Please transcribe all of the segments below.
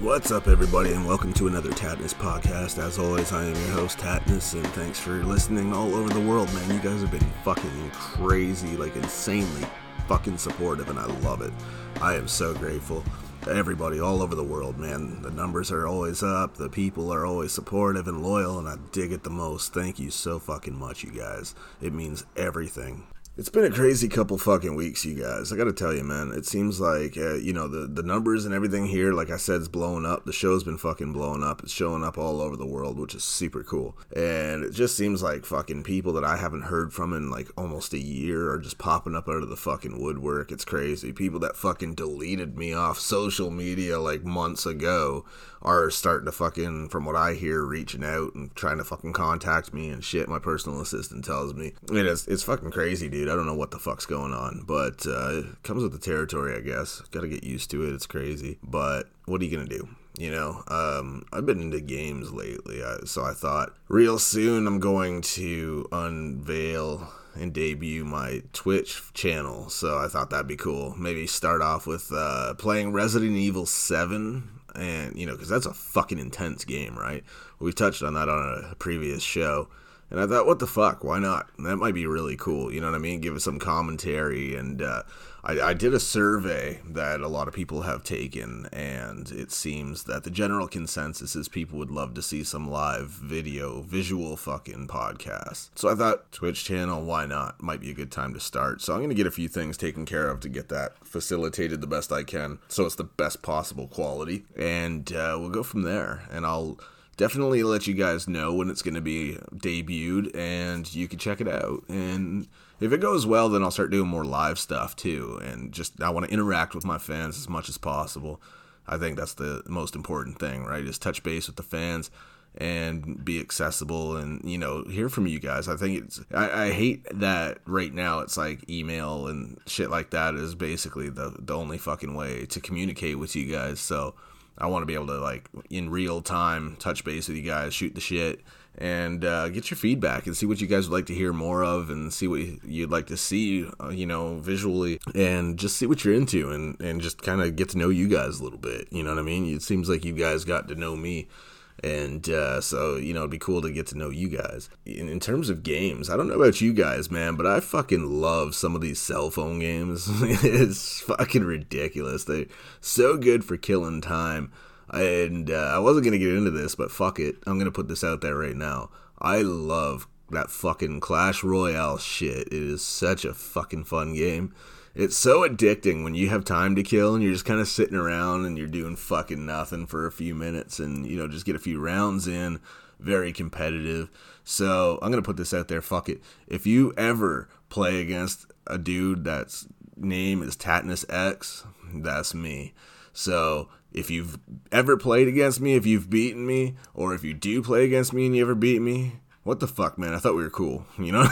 What's up, everybody, and welcome to another Tattness podcast. As always, I am your host, Tattness, and thanks for listening all over the world, man. You guys have been fucking crazy, like insanely fucking supportive, and I love it. I am so grateful. Everybody all over the world, man. The numbers are always up, the people are always supportive and loyal, and I dig it the most. Thank you so fucking much, you guys. It means everything. It's been a crazy couple fucking weeks, you guys. I gotta tell you, man. It seems like uh, you know the the numbers and everything here. Like I said, is blowing up. The show's been fucking blowing up. It's showing up all over the world, which is super cool. And it just seems like fucking people that I haven't heard from in like almost a year are just popping up out of the fucking woodwork. It's crazy. People that fucking deleted me off social media like months ago are starting to fucking, from what I hear, reaching out and trying to fucking contact me and shit. My personal assistant tells me it is it's fucking crazy, dude. I don't know what the fuck's going on, but uh, it comes with the territory, I guess. Got to get used to it. It's crazy, but what are you gonna do? You know, um, I've been into games lately, so I thought real soon I'm going to unveil and debut my Twitch channel. So I thought that'd be cool. Maybe start off with uh, playing Resident Evil 7 and you know because that's a fucking intense game right? We touched on that on a previous show and i thought what the fuck? Why not? That might be really cool you know what i mean? Give us some commentary and uh, I, I did a survey that a lot of people have taken, and it seems that the general consensus is people would love to see some live video, visual fucking podcast. So I thought Twitch channel, why not? Might be a good time to start. So I'm to get a few things taken care of to get that facilitated the best I can so it's the best possible quality. And uh, we'll go from there. And I'll definitely let you guys know when it's going to be debuted and you can check it out. And if it goes well, then I'll start doing more live stuff too. And just, I want to interact with my fans as much as possible. I think that's the most important thing, right? Is touch base with the fans and be accessible and you know hear from you guys i think it's I, I, hate that right now it's like email and shit like that is basically the the only fucking way to communicate with you guys so i want to be able to like in real time touch base with you guys shoot the shit and uh, get your feedback and see what you guys would like to hear more of and see what you'd like to see, uh, you know, visually and just see what you're into and, and just kind of get to know you guys a little bit. You know what I mean? It seems like you guys got to know me. And uh, so, you know, it'd be cool to get to know you guys. In, in, terms of games, I don't know about you guys, man, but I fucking love some of these cell phone games. it's fucking ridiculous. They're so good for killing time. And uh, I wasn't to get into this, but fuck it. I'm to put this out there right now. I love that fucking Clash Royale shit. It is such a fucking fun game. It's so addicting when you have time to kill and you're just kind of sitting around and you're doing fucking nothing for a few minutes and, you know, just get a few rounds in. Very competitive. So I'm to put this out there. Fuck it. If you ever play against a dude that's name is Tattness X, that's me. So if you've ever played against me, if you've beaten me, or if you do play against me and you ever beat me, what the fuck, man? I thought we were cool, you know?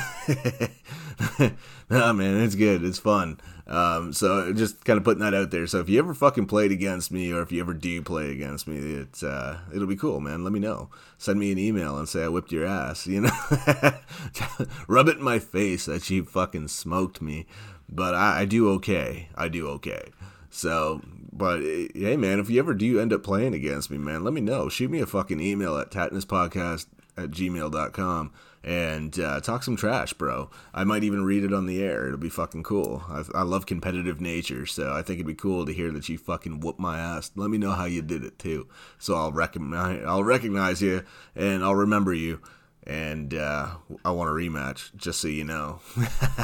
nah, man, it's good. It's fun. Um, so just kind of putting that out there. So if you ever fucking played against me, or if you ever do play against me, it's uh, it'll be cool, man. Let me know. Send me an email and say I whipped your ass. You know, rub it in my face that you fucking smoked me. But I, I do okay. I do okay. So but hey, man, if you ever do end up playing against me, man, let me know. Shoot me a fucking email at tatnuspodcast at gmail.com and uh, talk some trash, bro. I might even read it on the air. It'll be fucking cool. I, I love competitive nature, so I think it'd be cool to hear that you fucking whoop my ass. Let me know how you did it too, so I'll recognize I'll recognize you and I'll remember you. And uh, I want a rematch, just so you know.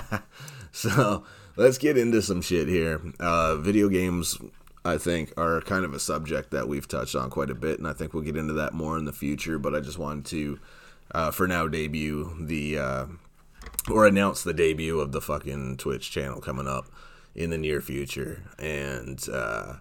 so let's get into some shit here. Uh, video games I think, are kind of a subject that we've touched on quite a bit, and I think we'll get into that more in the future. But I just wanted to, uh, for now, debut the uh, or announce the debut of the fucking Twitch channel coming up in the near future, and uh,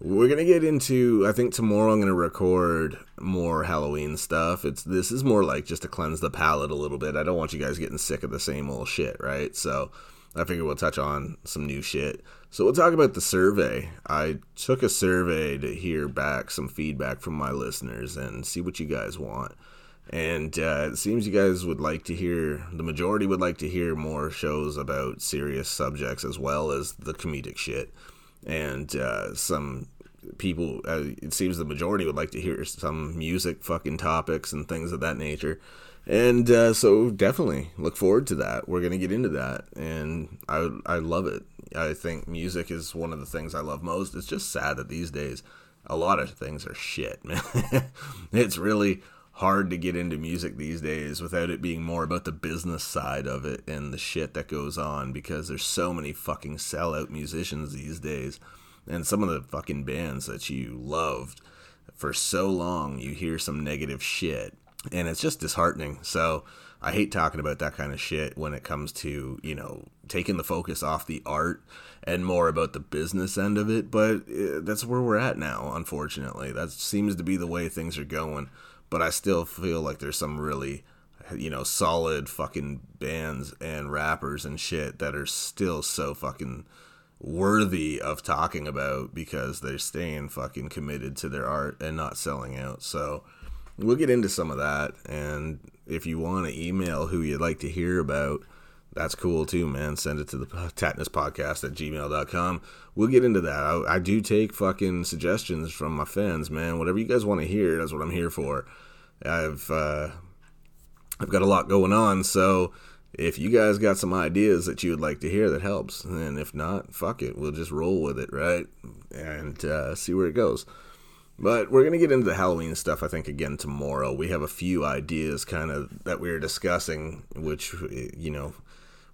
we're gonna get into. I think tomorrow I'm gonna record more Halloween stuff. It's this is more like just to cleanse the palate a little bit. I don't want you guys getting sick of the same old shit, right? So I figure we'll touch on some new shit. So we'll talk about the survey. I took a survey to hear back some feedback from my listeners and see what you guys want. And uh, it seems you guys would like to hear, the majority would like to hear more shows about serious subjects as well as the comedic shit and uh, some people, uh, it seems the majority would like to hear some music fucking topics and things of that nature. And uh, so definitely look forward to that. We're gonna get into that, and I I love it. I think music is one of the things I love most. It's just sad that these days a lot of things are shit, man. it's really hard to get into music these days without it being more about the business side of it and the shit that goes on because there's so many fucking sellout musicians these days. And some of the fucking bands that you loved for so long, you hear some negative shit and it's just disheartening. So I hate talking about that kind of shit when it comes to, you know, taking the focus off the art and more about the business end of it, but uh, that's where we're at now, unfortunately. That seems to be the way things are going, but I still feel like there's some really you know, solid fucking bands and rappers and shit that are still so fucking worthy of talking about because they're staying fucking committed to their art and not selling out. So, we'll get into some of that. And if you want to email who you'd like to hear about, that's cool too, man. Send it to the Tattness Podcast at gmail.com. We'll get into that. I, I, do take fucking suggestions from my fans, man. Whatever you guys want to hear, that's what I'm here for. I've uh, I've got a lot going on, so if you guys got some ideas that you would like to hear, that helps. And if not, fuck it, we'll just roll with it, right? And uh, see where it goes. But we're going to get into the Halloween stuff, I think, again tomorrow. We have a few ideas kind of that we are discussing, which, you know,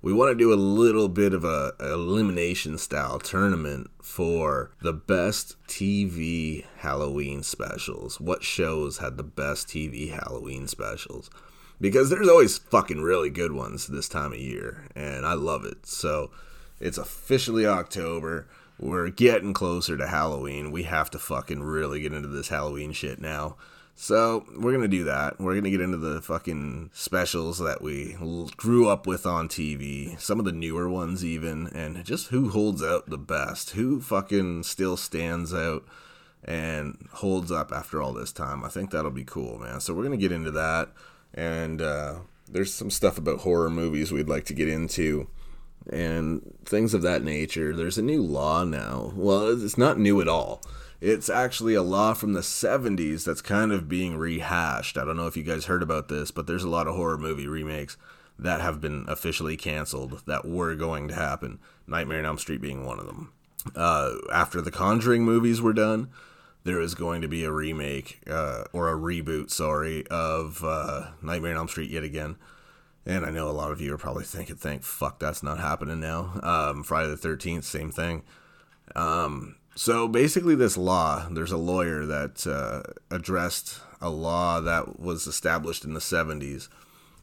we want to do a little bit of a elimination style tournament for the best TV Halloween specials. What shows had the best TV Halloween specials? Because there's always fucking really good ones this time of year, and I love it. So it's officially October we're getting closer to Halloween. We have to fucking really get into this Halloween shit now. So we're gonna do that. We're gonna get into the fucking specials that we grew up with on TV, some of the newer ones even, and just who holds out the best, who fucking still stands out and holds up after all this time. I think that'll be cool, man. So we're gonna get into that, and uh, there's some stuff about horror movies we'd like to get into and things of that nature. There's a new law now. Well, it's not new at all. It's actually a law from the 70s that's kind of being rehashed. I don't know if you guys heard about this, but there's a lot of horror movie remakes that have been officially canceled that were going to happen. Nightmare on Elm Street being one of them. Uh, after the Conjuring movies were done, there is going to be a remake uh, or a reboot, sorry, of uh, Nightmare on Elm Street yet again. And I know a lot of you are probably thinking, "Thank fuck, that's not happening now." Um, Friday the Thirteenth, same thing. Um, so basically, this law, there's a lawyer that uh, addressed a law that was established in the '70s,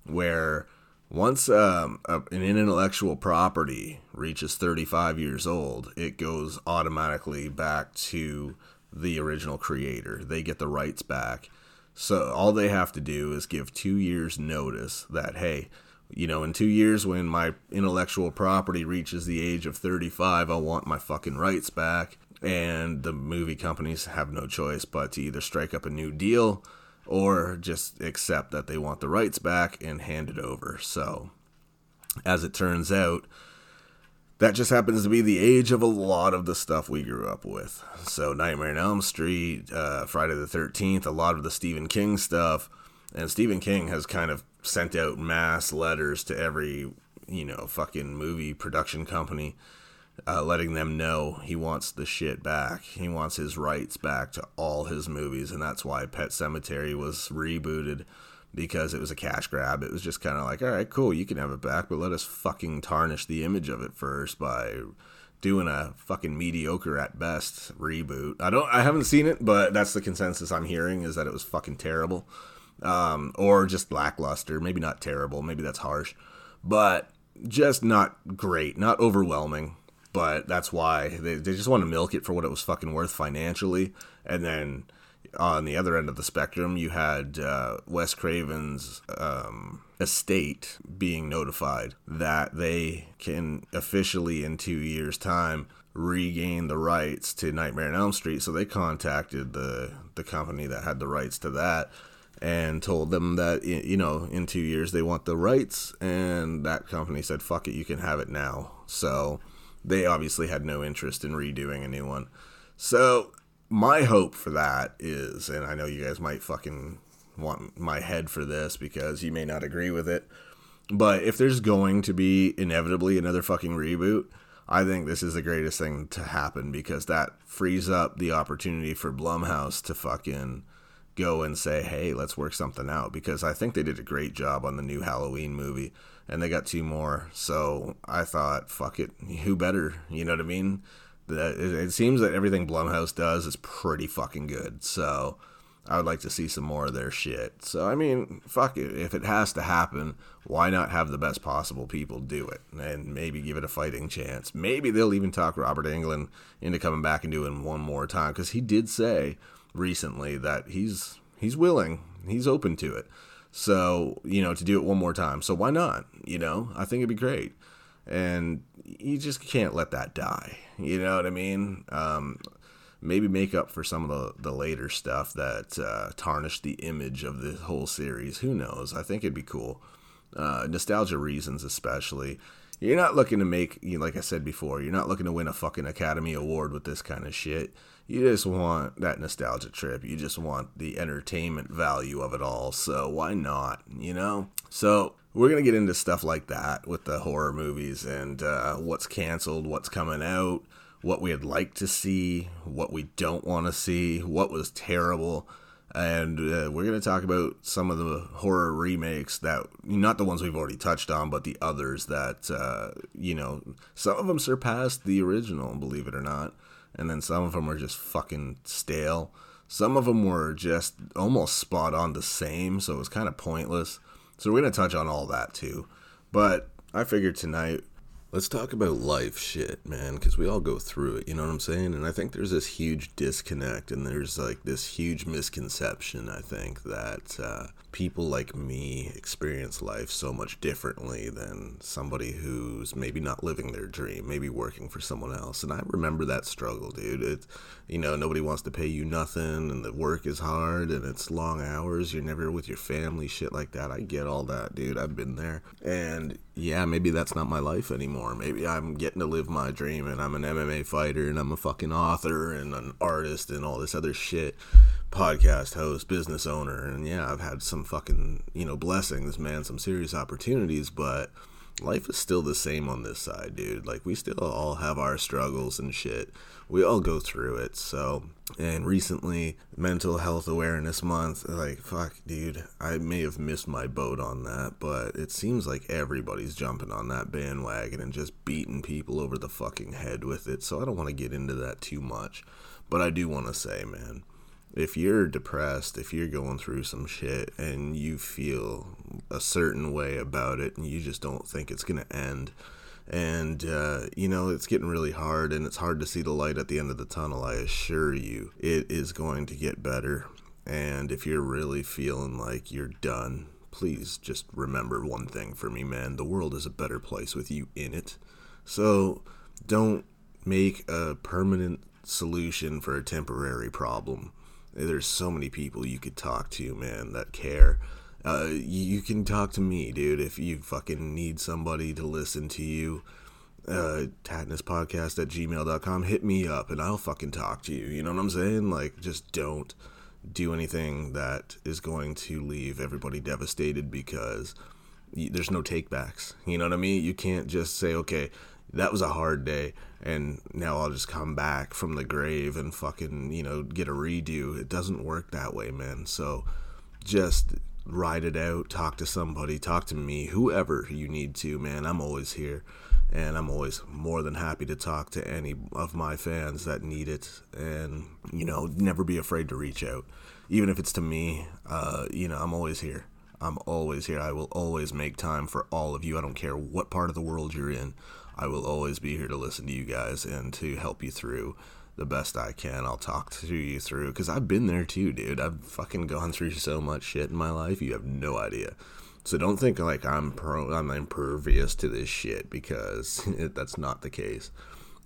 where once um, a, an intellectual property reaches 35 years old, it goes automatically back to the original creator. They get the rights back so all they have to do is give two years notice that, hey, you know, in two years when my intellectual property reaches the age of 35, I want my fucking rights back. And the movie companies have no choice but to either strike up a new deal or just accept that they want the rights back and hand it over. So, as it turns out, that just happens to be the age of a lot of the stuff we grew up with. So Nightmare on Elm Street, uh, Friday the Thirteenth, a lot of the Stephen King stuff, and Stephen King has kind of sent out mass letters to every you know fucking movie production company, uh, letting them know he wants the shit back. He wants his rights back to all his movies, and that's why Pet Sematary was rebooted because it was a cash grab. It was just kind of like, all right, cool, you can have it back, but let us fucking tarnish the image of it first by doing a fucking mediocre at best reboot. I don't, I haven't seen it, but that's the consensus I'm hearing is that it was fucking terrible, um, or just lackluster. Maybe not terrible. Maybe that's harsh, but just not great, not overwhelming. But that's why they, they just want to milk it for what it was fucking worth financially, and then on the other end of the spectrum, you had uh, Wes Craven's um, estate being notified that they can officially, in two years' time, regain the rights to Nightmare on Elm Street. So they contacted the the company that had the rights to that and told them that you know in two years they want the rights, and that company said, "Fuck it, you can have it now." So they obviously had no interest in redoing a new one. So my hope for that is, and I know you guys might fucking want my head for this because you may not agree with it, but if there's going to be inevitably another fucking reboot, I think this is the greatest thing to happen because that frees up the opportunity for Blumhouse to fucking go and say, hey, let's work something out. Because I think they did a great job on the new Halloween movie and they got two more. So I thought, fuck it, who better? You know what I mean? It seems that everything Blumhouse does is pretty fucking good. So I would like to see some more of their shit. So I mean, fuck it. If it has to happen, why not have the best possible people do it and maybe give it a fighting chance? Maybe they'll even talk Robert Englund into coming back and doing one more time because he did say recently that he's he's willing, he's open to it. So you know, to do it one more time. So why not? You know, I think it'd be great. And you just can't let that die. You know what I mean? Um, maybe make up for some of the, the later stuff that uh, tarnished the image of the whole series. Who knows? I think it'd be cool. Uh, nostalgia reasons, especially. You're not looking to make, you know, like I said before, you're not looking to win a fucking Academy Award with this kind of shit. You just want that nostalgia trip. You just want the entertainment value of it all. So why not, you know? So we're to get into stuff like that with the horror movies and uh, what's canceled, what's coming out what we'd like to see, what we don't want to see, what was terrible. And uh, we're to talk about some of the horror remakes that, not the ones we've already touched on, but the others that, uh, you know, some of them surpassed the original, believe it or not. And then some of them are just fucking stale. Some of them were just almost spot on the same, so it was kind of pointless. So we're going to touch on all that too. But I figured tonight Let's talk about life shit, man, because we all go through it, you know what I'm saying? And I think there's this huge disconnect and there's like this huge misconception, I think, that uh, people like me experience life so much differently than somebody who's maybe not living their dream, maybe working for someone else. And I remember that struggle, dude. It, you know, nobody wants to pay you nothing, and the work is hard, and it's long hours. You're never with your family, shit like that. I get all that, dude. I've been there. And yeah, maybe that's not my life anymore. Maybe I'm getting to live my dream, and I'm an MMA fighter, and I'm a fucking author, and an artist, and all this other shit podcast host, business owner, and yeah, I've had some fucking, you know, blessings, man, some serious opportunities, but life is still the same on this side, dude. Like we still all have our struggles and shit. We all go through it. So, and recently, mental health awareness month, like fuck, dude, I may have missed my boat on that, but it seems like everybody's jumping on that bandwagon and just beating people over the fucking head with it. So I don't want to get into that too much, but I do want to say, man, if you're depressed, if you're going through some shit and you feel a certain way about it and you just don't think it's going to end, and uh, you know it's getting really hard and it's hard to see the light at the end of the tunnel i assure you it is going to get better. And if you're really feeling like you're done please just remember one thing for me man. The world is a better place with you in it. So don't make a permanent solution for a temporary problem there's so many people you could talk to, man, that care. Uh, you can talk to me, dude, if you fucking need somebody to listen to you. Uh, Podcast at gmail.com. Hit me up and I'll fucking talk to you. You know what I'm saying? Like, just don't do anything that is going to leave everybody devastated because there's no takebacks. You know what I mean? You can't just say, okay, that was a hard day and now I'll just come back from the grave and fucking, you know, get a redo. It doesn't work that way, man. So just ride it out, talk to somebody, talk to me, whoever you need to, man. I'm always here. And I'm always more than happy to talk to any of my fans that need it. And, you know, never be afraid to reach out. Even if it's to me, uh, you know, I'm always here. I'm always here. I will always make time for all of you. I don't care what part of the world you're in. I will always be here to listen to you guys and to help you through the best I can. I'll talk to you through because I've been there too, dude. I've fucking gone through so much shit in my life. You have no idea. So don't think like I'm pro, I'm impervious to this shit because that's not the case.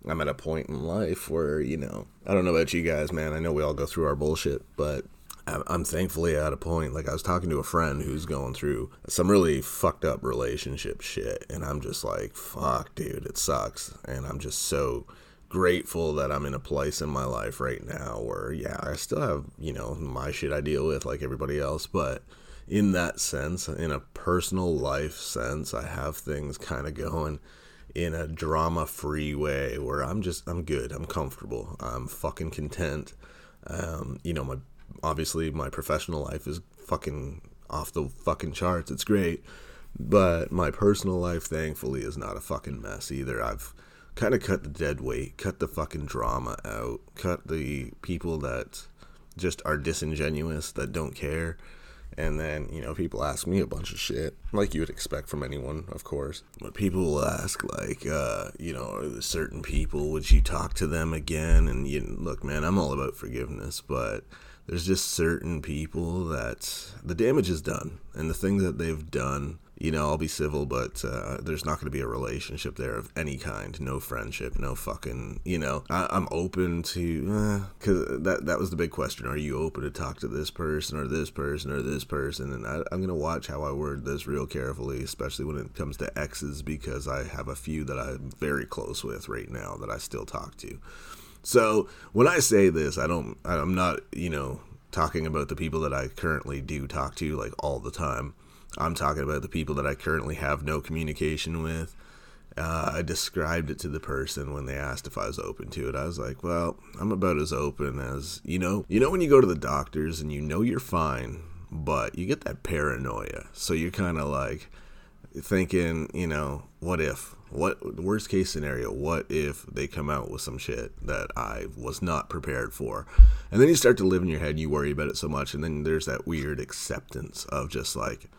I'm at a point in life where you know I don't know about you guys, man. I know we all go through our bullshit, but I'm thankfully at a point like I was talking to a friend who's going through some really fucked up relationship shit and I'm just like fuck dude it sucks and I'm just so grateful that I'm in a place in my life right now where, yeah, I still have, you know, my shit I deal with like everybody else, but in that sense, in a personal life sense, I have things kind of going in a drama free way where I'm just, I'm good, I'm comfortable, I'm fucking content. Um, you know, my, obviously, my professional life is fucking off the fucking charts, it's great. But my personal life, thankfully, is not a fucking mess either. I've kind of cut the dead weight, cut the fucking drama out, cut the people that just are disingenuous, that don't care. And then, you know, people ask me a bunch of shit, like you would expect from anyone, of course. But people will ask, like, uh, you know, certain people, would you talk to them again? And you look, man, I'm all about forgiveness, but there's just certain people that the damage is done. And the thing that they've done you know, I'll be civil, but uh, there's not going to be a relationship there of any kind. No friendship, no fucking, you know. I, am open to, because uh, that that was the big question. Are you open to talk to this person or this person or this person? And I, I'm going to watch how I word this real carefully, especially when it comes to exes, because I have a few that I'm very close with right now that I still talk to. So when I say this, I don't, I'm not, you know, talking about the people that I currently do talk to like all the time. I'm talking about the people that I currently have no communication with. Uh, I described it to the person when they asked if I was open to it. I was like, "Well, I'm about as open as you know. You know when you go to the doctors and you know you're fine, but you get that paranoia. So you're kind of like thinking, you know, what if? What worst case scenario? What if they come out with some shit that I was not prepared for? And then you start to live in your head. and You worry about it so much, and then there's that weird acceptance of just like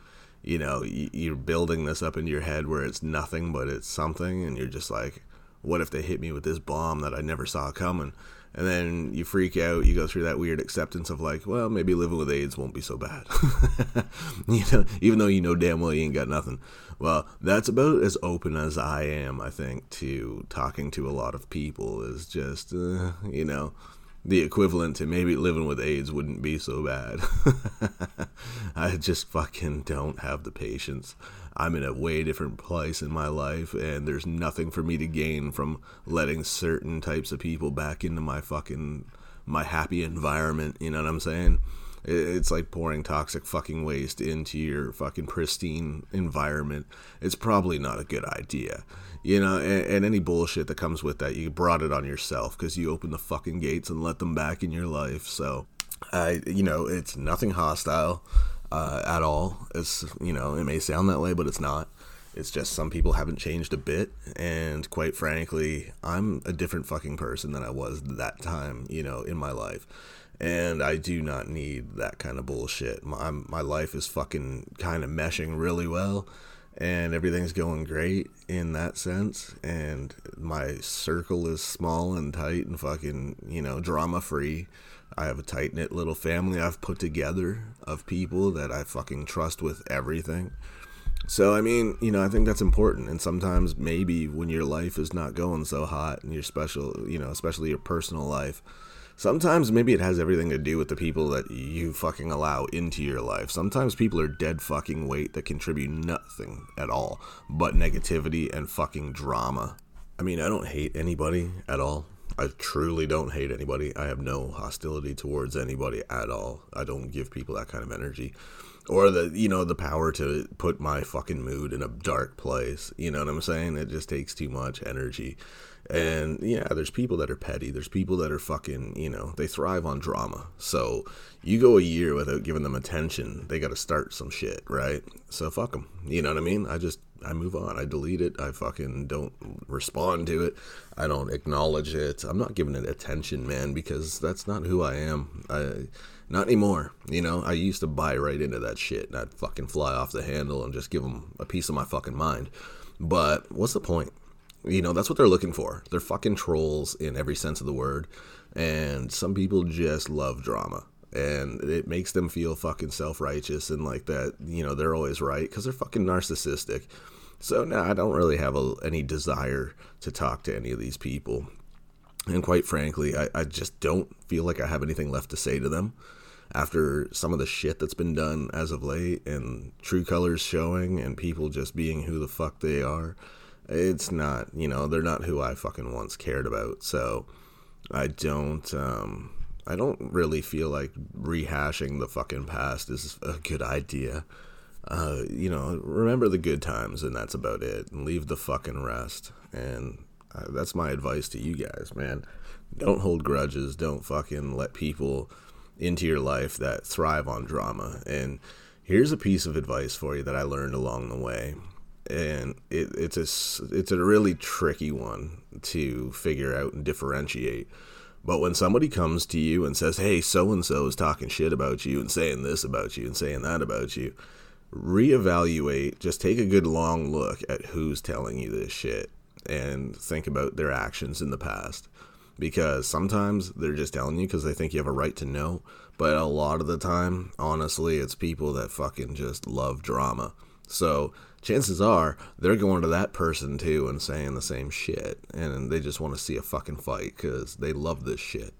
you know, you're building this up in your head where it's nothing but it's something, and you're just like, what if they hit me with this bomb that I never saw coming? And then you freak out, you go through that weird acceptance of like, well, maybe living with AIDS won't be so bad. you know, even though you know damn well you ain't got nothing. Well, that's about as open as I am, I think, to talking to a lot of people is just, uh, you know, the equivalent to maybe living with AIDS wouldn't be so bad. I just fucking don't have the patience. I'm in a way different place in my life, and there's nothing for me to gain from letting certain types of people back into my fucking my happy environment. You know what I'm saying? It's like pouring toxic fucking waste into your fucking pristine environment. It's probably not a good idea you know, and, and, any bullshit that comes with that, you brought it on yourself because you opened the fucking gates and let them back in your life. So, I, you know, it's nothing hostile uh, at all. It's, you know, it may sound that way, but it's not. It's just some people haven't changed a bit, and quite frankly, I'm a different fucking person than I was that time, you know, in my life and I do not need that kind of bullshit. My my life is fucking kind of meshing really well and everything's going great in that sense and my circle is small and tight and fucking you know drama free i have a tight knit little family i've put together of people that i fucking trust with everything so i mean you know i think that's important and sometimes maybe when your life is not going so hot and your special you know especially your personal life Sometimes maybe it has everything to do with the people that you fucking allow into your life. Sometimes people are dead fucking weight that contribute nothing at all but negativity and fucking drama. I mean, I don't hate anybody at all. I truly don't hate anybody. I have no hostility towards anybody at all. I don't give people that kind of energy or the you know the power to put my fucking mood in a dark place. You know what I'm saying? It just takes too much energy. And yeah, there's people that are petty. There's people that are fucking, you know, they thrive on drama. So you go a year without giving them attention, they got to start some shit, right? So fuck them. You know what I mean? I just, I move on. I delete it. I fucking don't respond to it. I don't acknowledge it. I'm not giving it attention, man, because that's not who I am. I, not anymore. You know, I used to buy right into that shit and I'd fucking fly off the handle and just give them a piece of my fucking mind. But what's the point? You know, that's what they're looking for. They're fucking trolls in every sense of the word. And some people just love drama. And it makes them feel fucking self righteous and like that, you know, they're always right because they're fucking narcissistic. So, no, I don't really have a, any desire to talk to any of these people. And quite frankly, I, I just don't feel like I have anything left to say to them after some of the shit that's been done as of late and true colors showing and people just being who the fuck they are it's not, you know, they're not who I fucking once cared about. So I don't, um, I don't really feel like rehashing the fucking past is a good idea. Uh, you know, remember the good times and that's about it. And leave the fucking rest. And uh, that's my advice to you guys, man. Don't hold grudges. Don't fucking let people into your life that thrive on drama. And here's a piece of advice for you that I learned along the way. And it, it's a it's a really tricky one to figure out and differentiate. But when somebody comes to you and says, "Hey, so and so is talking shit about you and saying this about you and saying that about you," reevaluate. Just take a good long look at who's telling you this shit and think about their actions in the past because sometimes they're just telling you because they think you have a right to know. But a lot of the time, honestly, it's people that fucking just love drama. So chances are they're going to that person too and saying the same shit. And they just want to see a fucking fight because they love this shit.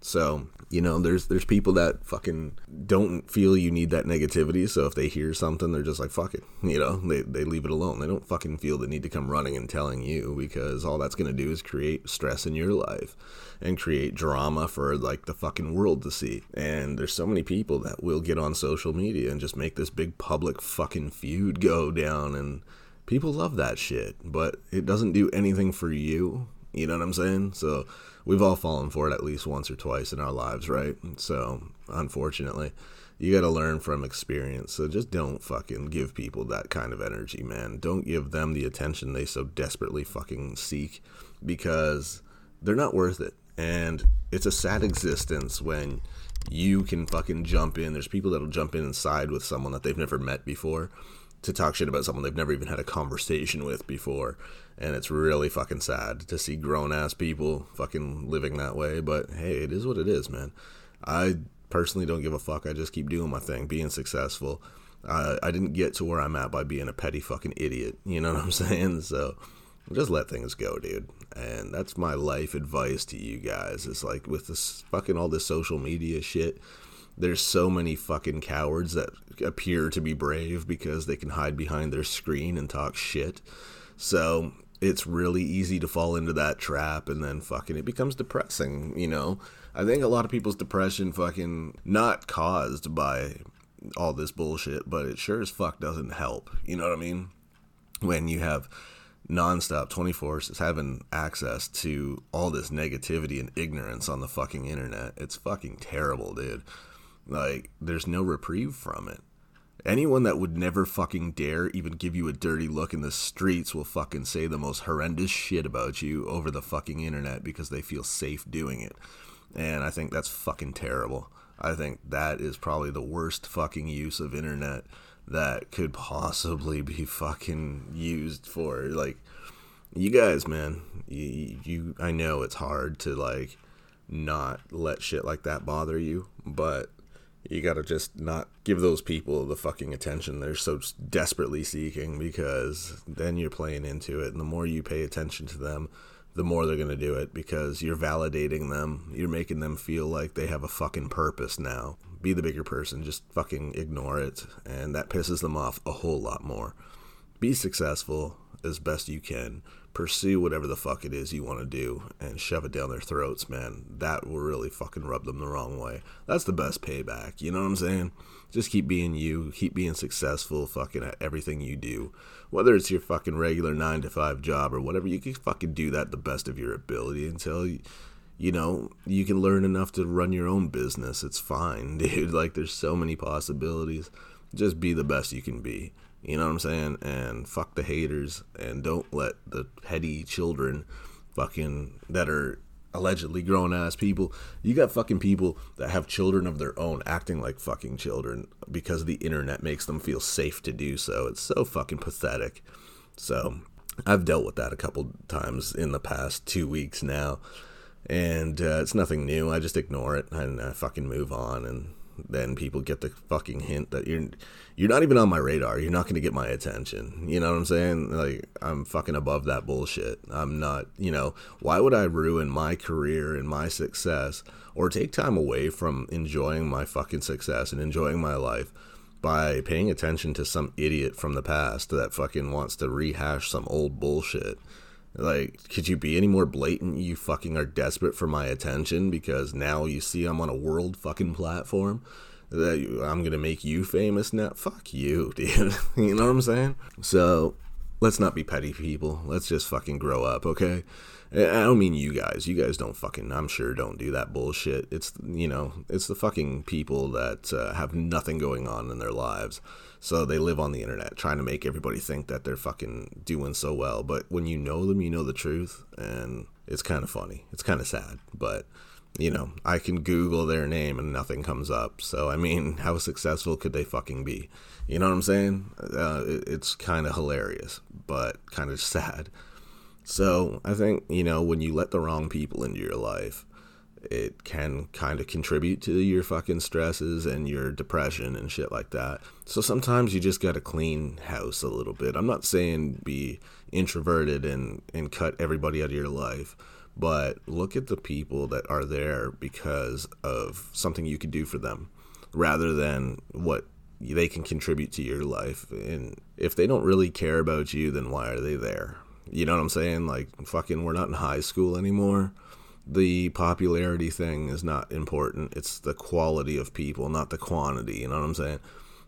So you know, there's there's people that fucking don't feel you need that negativity. So if they hear something, they're just like fuck it. You know, they they leave it alone. They don't fucking feel the need to come running and telling you because all that's gonna do is create stress in your life and create drama for like the fucking world to see. And there's so many people that will get on social media and just make this big public fucking feud go down and people love that shit, but it doesn't do anything for you. You know what I'm saying? So we've all fallen for it at least once or twice in our lives, right? So, unfortunately, you got to learn from experience. So just don't fucking give people that kind of energy, man. Don't give them the attention they so desperately fucking seek because they're not worth it. And it's a sad existence when you can fucking jump in. There's people that'll jump in and side with someone that they've never met before to talk shit about someone they've never even had a conversation with before. And it's really fucking sad to see grown ass people fucking living that way. But hey, it is what it is, man. I personally don't give a fuck. I just keep doing my thing, being successful. Uh, I didn't get to where I'm at by being a petty fucking idiot. You know what I'm saying? So just let things go, dude. And that's my life advice to you guys. It's like with this fucking all this social media shit there's so many fucking cowards that appear to be brave because they can hide behind their screen and talk shit. So it's really easy to fall into that trap and then fucking it becomes depressing, you know? I think a lot of people's depression fucking not caused by all this bullshit, but it sure as fuck doesn't help. You know what I mean? When you have nonstop 24 having access to all this negativity and ignorance on the fucking internet. It's fucking terrible, dude. Like, there's no reprieve from it. Anyone that would never fucking dare even give you a dirty look in the streets will fucking say the most horrendous shit about you over the fucking internet because they feel safe doing it. And I think that's fucking terrible. I think that is probably the worst fucking use of internet that could possibly be fucking used for like you guys man you, you I know it's hard to like not let shit like that bother you but you gotta just not give those people the fucking attention they're so desperately seeking because then you're playing into it and the more you pay attention to them the more they're gonna do it because you're validating them you're making them feel like they have a fucking purpose now be the bigger person just fucking ignore it and that pisses them off a whole lot more be successful as best you can pursue whatever the fuck it is you want to do and shove it down their throats, man, that will really fucking rub them the wrong way. That's the best payback. You know what I'm saying? Just keep being you, keep being successful fucking at everything you do. Whether it's your fucking regular 9 to 5 job or whatever, you can fucking do that the best of your ability until you, you know, you can learn enough to run your own business. It's fine, dude. Like there's so many possibilities. Just be the best you can be. You know what I'm saying? And fuck the haters and don't let the petty children fucking that are allegedly grown ass people. You got fucking people that have children of their own acting like fucking children because the internet makes them feel safe to do so. It's so fucking pathetic. So I've dealt with that a couple times in the past two weeks now. And uh, it's nothing new. I just ignore it and fucking move on. And then people get the fucking hint that you're you're not even on my radar. You're not going to get my attention. You know what I'm saying? Like I'm fucking above that bullshit. I'm not, you know, why would I ruin my career and my success or take time away from enjoying my fucking success and enjoying my life by paying attention to some idiot from the past that fucking wants to rehash some old bullshit. Like, could you be any more blatant? You fucking are desperate for my attention because now you see I'm on a world fucking platform that I'm gonna make you famous now. Fuck you, dude. you know what I'm saying? So let's not be petty people. Let's just fucking grow up, okay? I don't mean you guys. You guys don't fucking, I'm sure, don't do that bullshit. It's, you know, it's the fucking people that uh, have nothing going on in their lives. So they live on the internet trying to make everybody think that they're fucking doing so well. But when you know them, you know the truth. And it's kind of funny. It's kind of sad. But, you know, I can Google their name and nothing comes up. So, I mean, how successful could they fucking be? You know what I'm saying? Uh, it's kind of hilarious, but kind of sad. So I think, you know, when you let the wrong people into your life, it can kind of contribute to your fucking stresses and your depression and shit like that. So sometimes you just got to clean house a little bit. I'm not saying be introverted and, and cut everybody out of your life, but look at the people that are there because of something you could do for them rather than what they can contribute to your life. And if they don't really care about you, then why are they there? You know what I'm saying? Like, fucking, we're not in high school anymore. The popularity thing is not important. It's the quality of people, not the quantity. You know what I'm saying?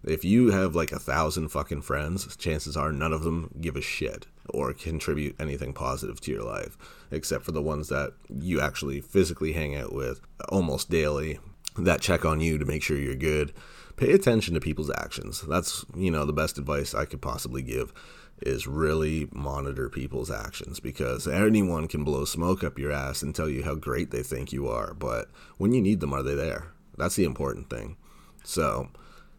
If you have like a thousand fucking friends, chances are none of them give a shit or contribute anything positive to your life, except for the ones that you actually physically hang out with almost daily that check on you to make sure you're good. Pay attention to people's actions. That's, you know, the best advice I could possibly give is really monitor people's actions because anyone can blow smoke up your ass and tell you how great they think you are, but when you need them, are they there? That's the important thing. So,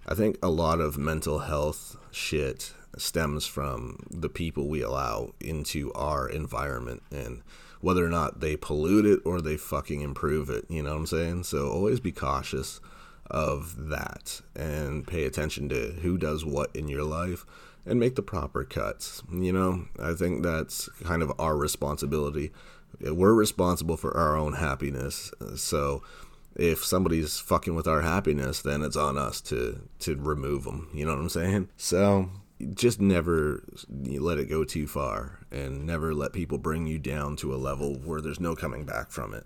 I think a lot of mental health shit stems from the people we allow into our environment and whether or not they pollute it or they fucking improve it. You know what I'm saying? So, always be cautious of that and pay attention to who does what in your life and make the proper cuts. You know, I think that's kind of our responsibility. We're responsible for our own happiness. So if somebody's fucking with our happiness, then it's on us to to remove them. You know what I'm saying? So just never let it go too far and never let people bring you down to a level where there's no coming back from it.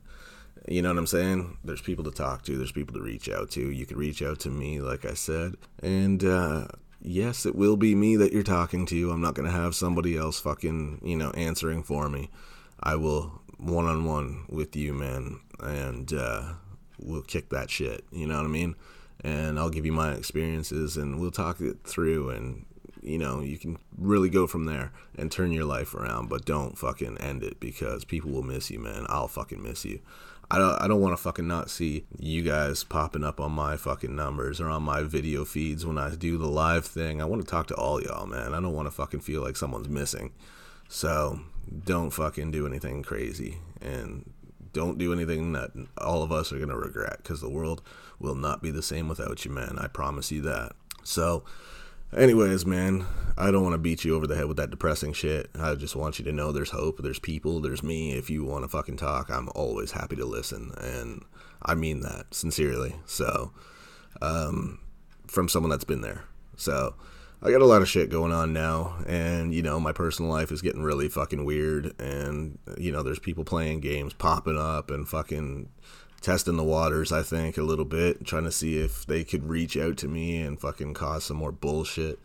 You know what I'm saying? There's people to talk to, there's people to reach out to. You can reach out to me, like I said. And uh, yes, it will be me that you're talking to. I'm not going to have somebody else fucking, you know, answering for me. I will one on one with you, man, and uh, we'll kick that shit. You know what I mean? And I'll give you my experiences and we'll talk it through and you know, you can really go from there and turn your life around, but don't fucking end it because people will miss you, man. I'll fucking miss you. I don't I don't want to fucking not see you guys popping up on my fucking numbers or on my video feeds when I do the live thing. I want to talk to all y'all, man. I don't want to fucking feel like someone's missing. So, don't fucking do anything crazy and don't do anything that all of us are going to regret cuz the world will not be the same without you, man. I promise you that. So, Anyways, man, I don't want to beat you over the head with that depressing shit. I just want you to know there's hope, there's people, there's me. If you want to fucking talk, I'm always happy to listen. And I mean that sincerely. So, um, from someone that's been there. So, I got a lot of shit going on now. And, you know, my personal life is getting really fucking weird. And, you know, there's people playing games popping up and fucking testing the waters, I think, a little bit, trying to see if they could reach out to me and fucking cause some more bullshit.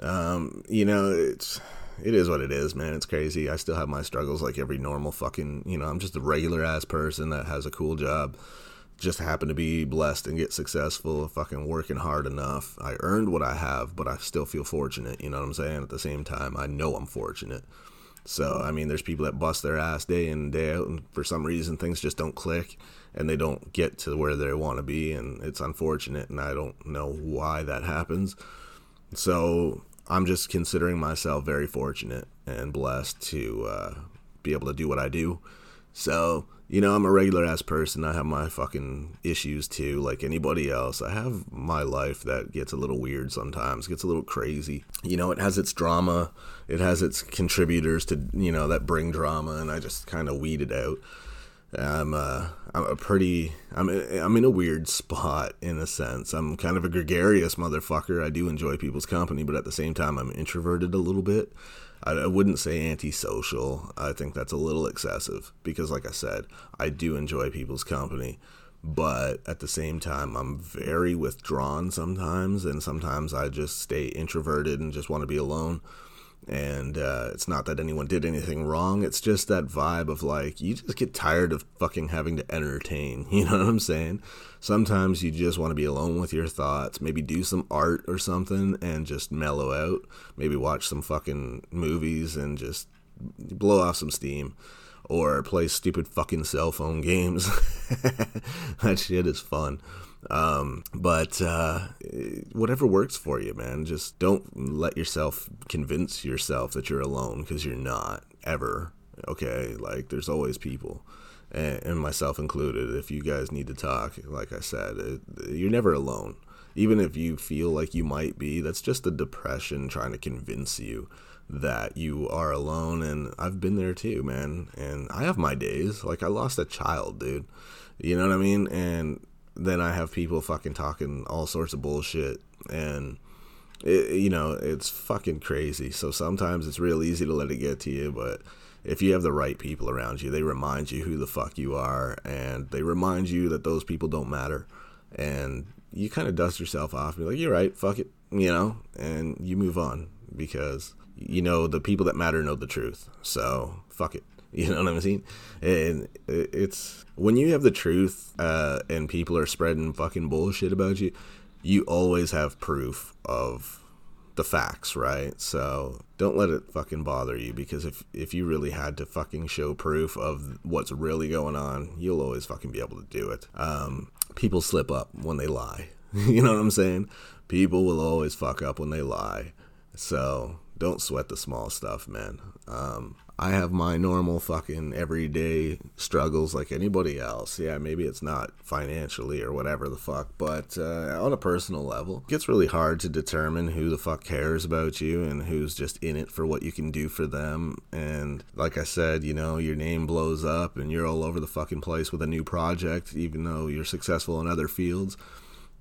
Um, you know, it's it is what it is, man. It's crazy. I still have my struggles like every normal fucking, you know, I'm just a regular ass person that has a cool job. Just happen to be blessed and get successful, fucking working hard enough. I earned what I have, but I still feel fortunate, you know what I'm saying? At the same time, I know I'm fortunate. So, I mean, there's people that bust their ass day in and day out, and for some reason things just don't click and they don't get to where they want to be, and it's unfortunate, and I don't know why that happens. So, I'm just considering myself very fortunate and blessed to uh, be able to do what I do. So, you know, I'm a regular ass person. I have my fucking issues too, like anybody else. I have my life that gets a little weird sometimes, gets a little crazy. You know, it has its drama, it has its contributors to, you know, that bring drama, and I just kind of weed it out. I'm uh, I'm a pretty I'm I'm in a weird spot in a sense. I'm kind of a gregarious motherfucker. I do enjoy people's company, but at the same time, I'm introverted a little bit. I, I wouldn't say antisocial. I think that's a little excessive because, like I said, I do enjoy people's company, but at the same time, I'm very withdrawn sometimes, and sometimes I just stay introverted and just want to be alone and uh, it's not that anyone did anything wrong. It's just that vibe of like you just get tired of fucking having to entertain you know what i'm saying? Sometimes you just want to be alone with your thoughts. Maybe do some art or something and just mellow out. Maybe watch some fucking movies and just blow off some steam. Or play stupid fucking cell phone games. That shit is fun um, but uh, whatever works for you, man. Just don't let yourself convince yourself that you're alone because you're not ever. Okay, like there's always people, and, and, myself included. If you guys need to talk, like I said, it, you're never alone. Even if you feel like you might be, that's just the depression trying to convince you that you are alone. And I've been there too, man. And I have my days. Like I lost a child, dude. You know what I mean? And then I have people fucking talking all sorts of bullshit and it, you know it's fucking crazy. So sometimes it's real easy to let it get to you, but if you have the right people around you, they remind you who the fuck you are and they remind you that those people don't matter and you kind of dust yourself off and be like, "You're right, fuck it," you know, and you move on because you know the people that matter know the truth. So fuck it. You know what I'm saying? And it's when you have the truth uh, and people are spreading fucking bullshit about you, you always have proof of the facts, right? So don't let it fucking bother you because if if you really had to fucking show proof of what's really going on, you'll always fucking be able to do it. Um, people slip up when they lie. you know what I'm saying? People will always fuck up when they lie. So don't sweat the small stuff, man. Um, I have my normal fucking everyday struggles like anybody else. Yeah, maybe it's not financially or whatever the fuck, but uh, on a personal level, it gets really hard to determine who the fuck cares about you and who's just in it for what you can do for them. And like I said, you know, your name blows up and you're all over the fucking place with a new project, even though you're successful in other fields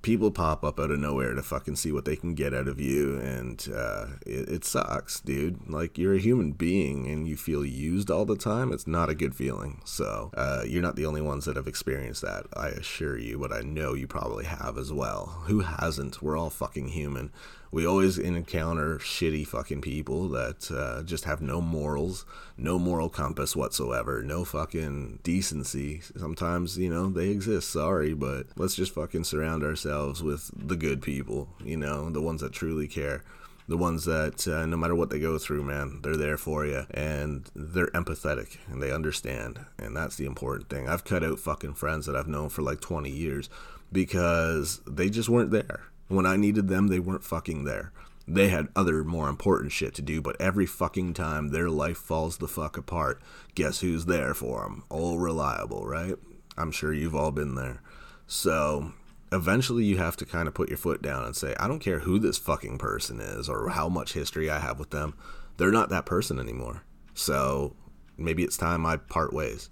people pop up out of nowhere to fucking see what they can get out of you and uh, it, it, sucks dude. Like you're a human being and you feel used all the time. It's not a good feeling. So uh, you're not the only ones that have experienced that. I assure you but i know you probably have as well. Who hasn't? We're all fucking human we always encounter shitty fucking people that uh, just have no morals, no moral compass whatsoever, no fucking decency. Sometimes, you know, they exist, sorry, but let's just fucking surround ourselves with the good people, you know, the ones that truly care. The ones that uh, no matter what they go through man they're there for you and they're empathetic and they understand and that's the important thing. I've cut out fucking friends that i've known for like 20 years because they just weren't there when I needed them, they weren't fucking there. They had other more important shit to do, but every fucking time their life falls the fuck apart, guess who's there for them? All reliable, right? I'm sure you've all been there. So eventually you have to kind of put your foot down and say, I don't care who this fucking person is or how much history I have with them. They're not that person anymore. So maybe it's time I part ways.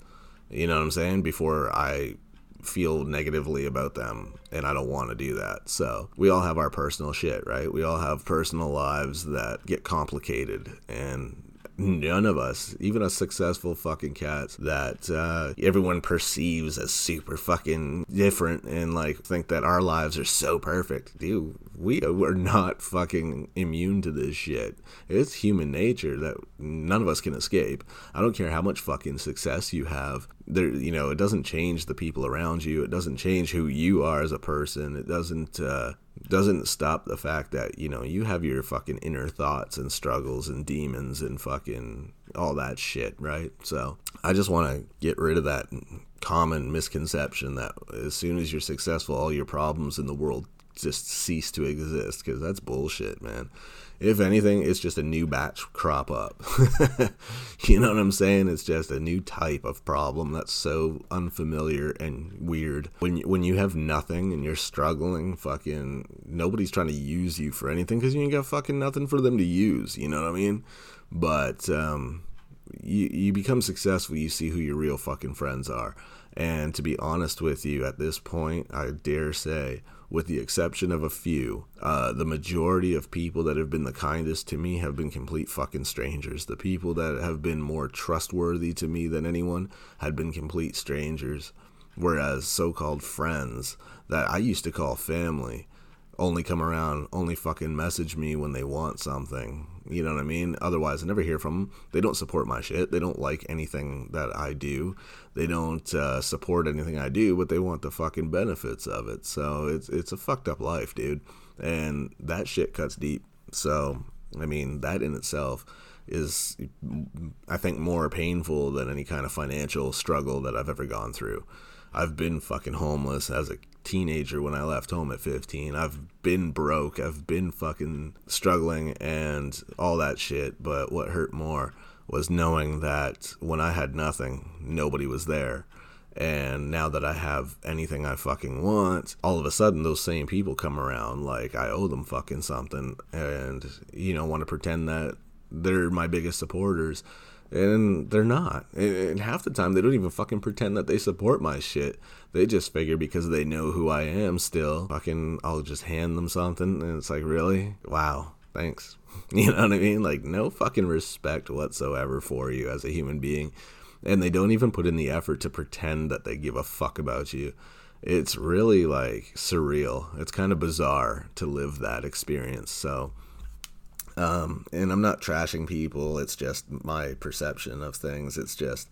You know what I'm saying? Before I feel negatively about them and I don't want to do that. So, we all have our personal shit, right? We all have personal lives that get complicated and none of us, even us successful fucking cats that uh, everyone perceives as super fucking different and like think that our lives are so perfect. Dude, we are not fucking immune to this shit. It's human nature that none of us can escape. I don't care how much fucking success you have. There, you know, it doesn't change the people around you. It doesn't change who you are as a person. It doesn't uh, doesn't stop the fact that you know you have your fucking inner thoughts and struggles and demons and fucking all that shit, right? So I just want to get rid of that common misconception that as soon as you're successful, all your problems in the world just cease to exist because that's bullshit, man. If anything, it's just a new batch crop up. you know what I'm saying? It's just a new type of problem that's so unfamiliar and weird. When you, when you have nothing and you're struggling, fucking nobody's trying to use you for anything because you ain't got fucking nothing for them to use. You know what I mean? But um, you you become successful, you see who your real fucking friends are. And to be honest with you, at this point, I dare say, with the exception of a few, uh, the majority of people that have been the kindest to me have been complete fucking strangers. The people that have been more trustworthy to me than anyone had been complete strangers. Whereas so called friends that I used to call family only come around, only fucking message me when they want something. You know what I mean? Otherwise, I never hear from them. They don't support my shit. They don't like anything that I do. They don't uh, support anything I do, but they want the fucking benefits of it. So it's it's a fucked up life, dude. And that shit cuts deep. So I mean, that in itself is, I think, more painful than any kind of financial struggle that I've ever gone through. I've been fucking homeless as a teenager when I left home at 15. I've been broke. I've been fucking struggling and all that shit. But what hurt more was knowing that when I had nothing, nobody was there. And now that I have anything I fucking want, all of a sudden those same people come around like I owe them fucking something and, you know, want to pretend that they're my biggest supporters and they're not. And half the time, they don't even fucking pretend that they support my shit. They just figure because they know who I am still, fucking, I'll just hand them something. And it's like, really? Wow, thanks. You know what I mean? Like, no fucking respect whatsoever for you as a human being. And they don't even put in the effort to pretend that they give a fuck about you. It's really like surreal. It's kind of bizarre to live that experience. So, um, and I'm not trashing people. It's just my perception of things. It's just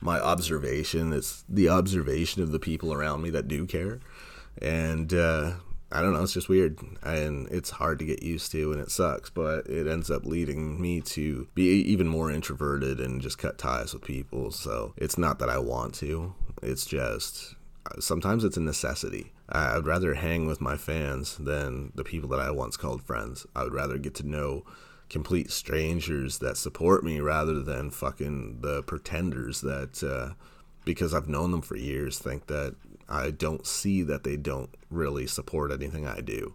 my observation. It's the observation of the people around me that do care. And uh, I don't know. It's just weird, and it's hard to get used to, and it sucks. But it ends up leading me to be even more introverted and just cut ties with people. So it's not that I want to. It's just sometimes it's a necessity. I would rather hang with my fans than the people that I once called friends. I would rather get to know complete strangers that support me rather than fucking the pretenders that, uh, because I've known them for years, think that I don't see that they don't really support anything I do.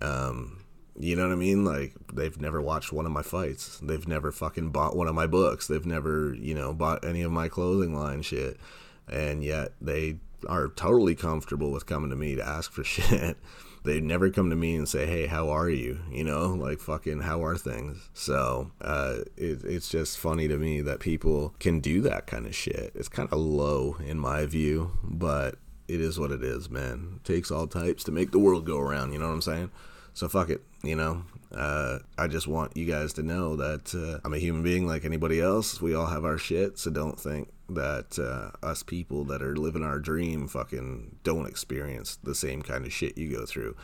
Um, you know what I mean? Like they've never watched one of my fights. They've never fucking bought one of my books. They've never, you know, bought any of my clothing line shit. And yet they are totally comfortable with coming to me to ask for shit. They never come to me and say, "Hey, how are you?" You know, like fucking, how are things? So uh, it, it's just funny to me that people can do that kind of shit. It's kind of low in my view, but it is what it is, man. It takes all types to make the world go around. You know what I'm saying? So fuck it. You know, uh, I just want you guys to know that uh, I'm a human being like anybody else. We all have our shit, so don't think that uh, us people that are living our dream fucking don't experience the same kind of shit you go through.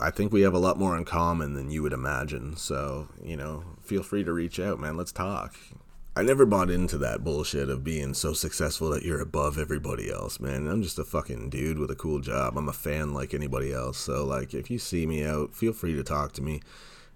I think we have a lot more in common than you would imagine. So, you know, feel free to reach out, man. Let's talk. I never bought into that bullshit of being so successful that you're above everybody else, man. I'm just a fucking dude with a cool job. I'm a fan like anybody else. So, like, if you see me out, feel free to talk to me.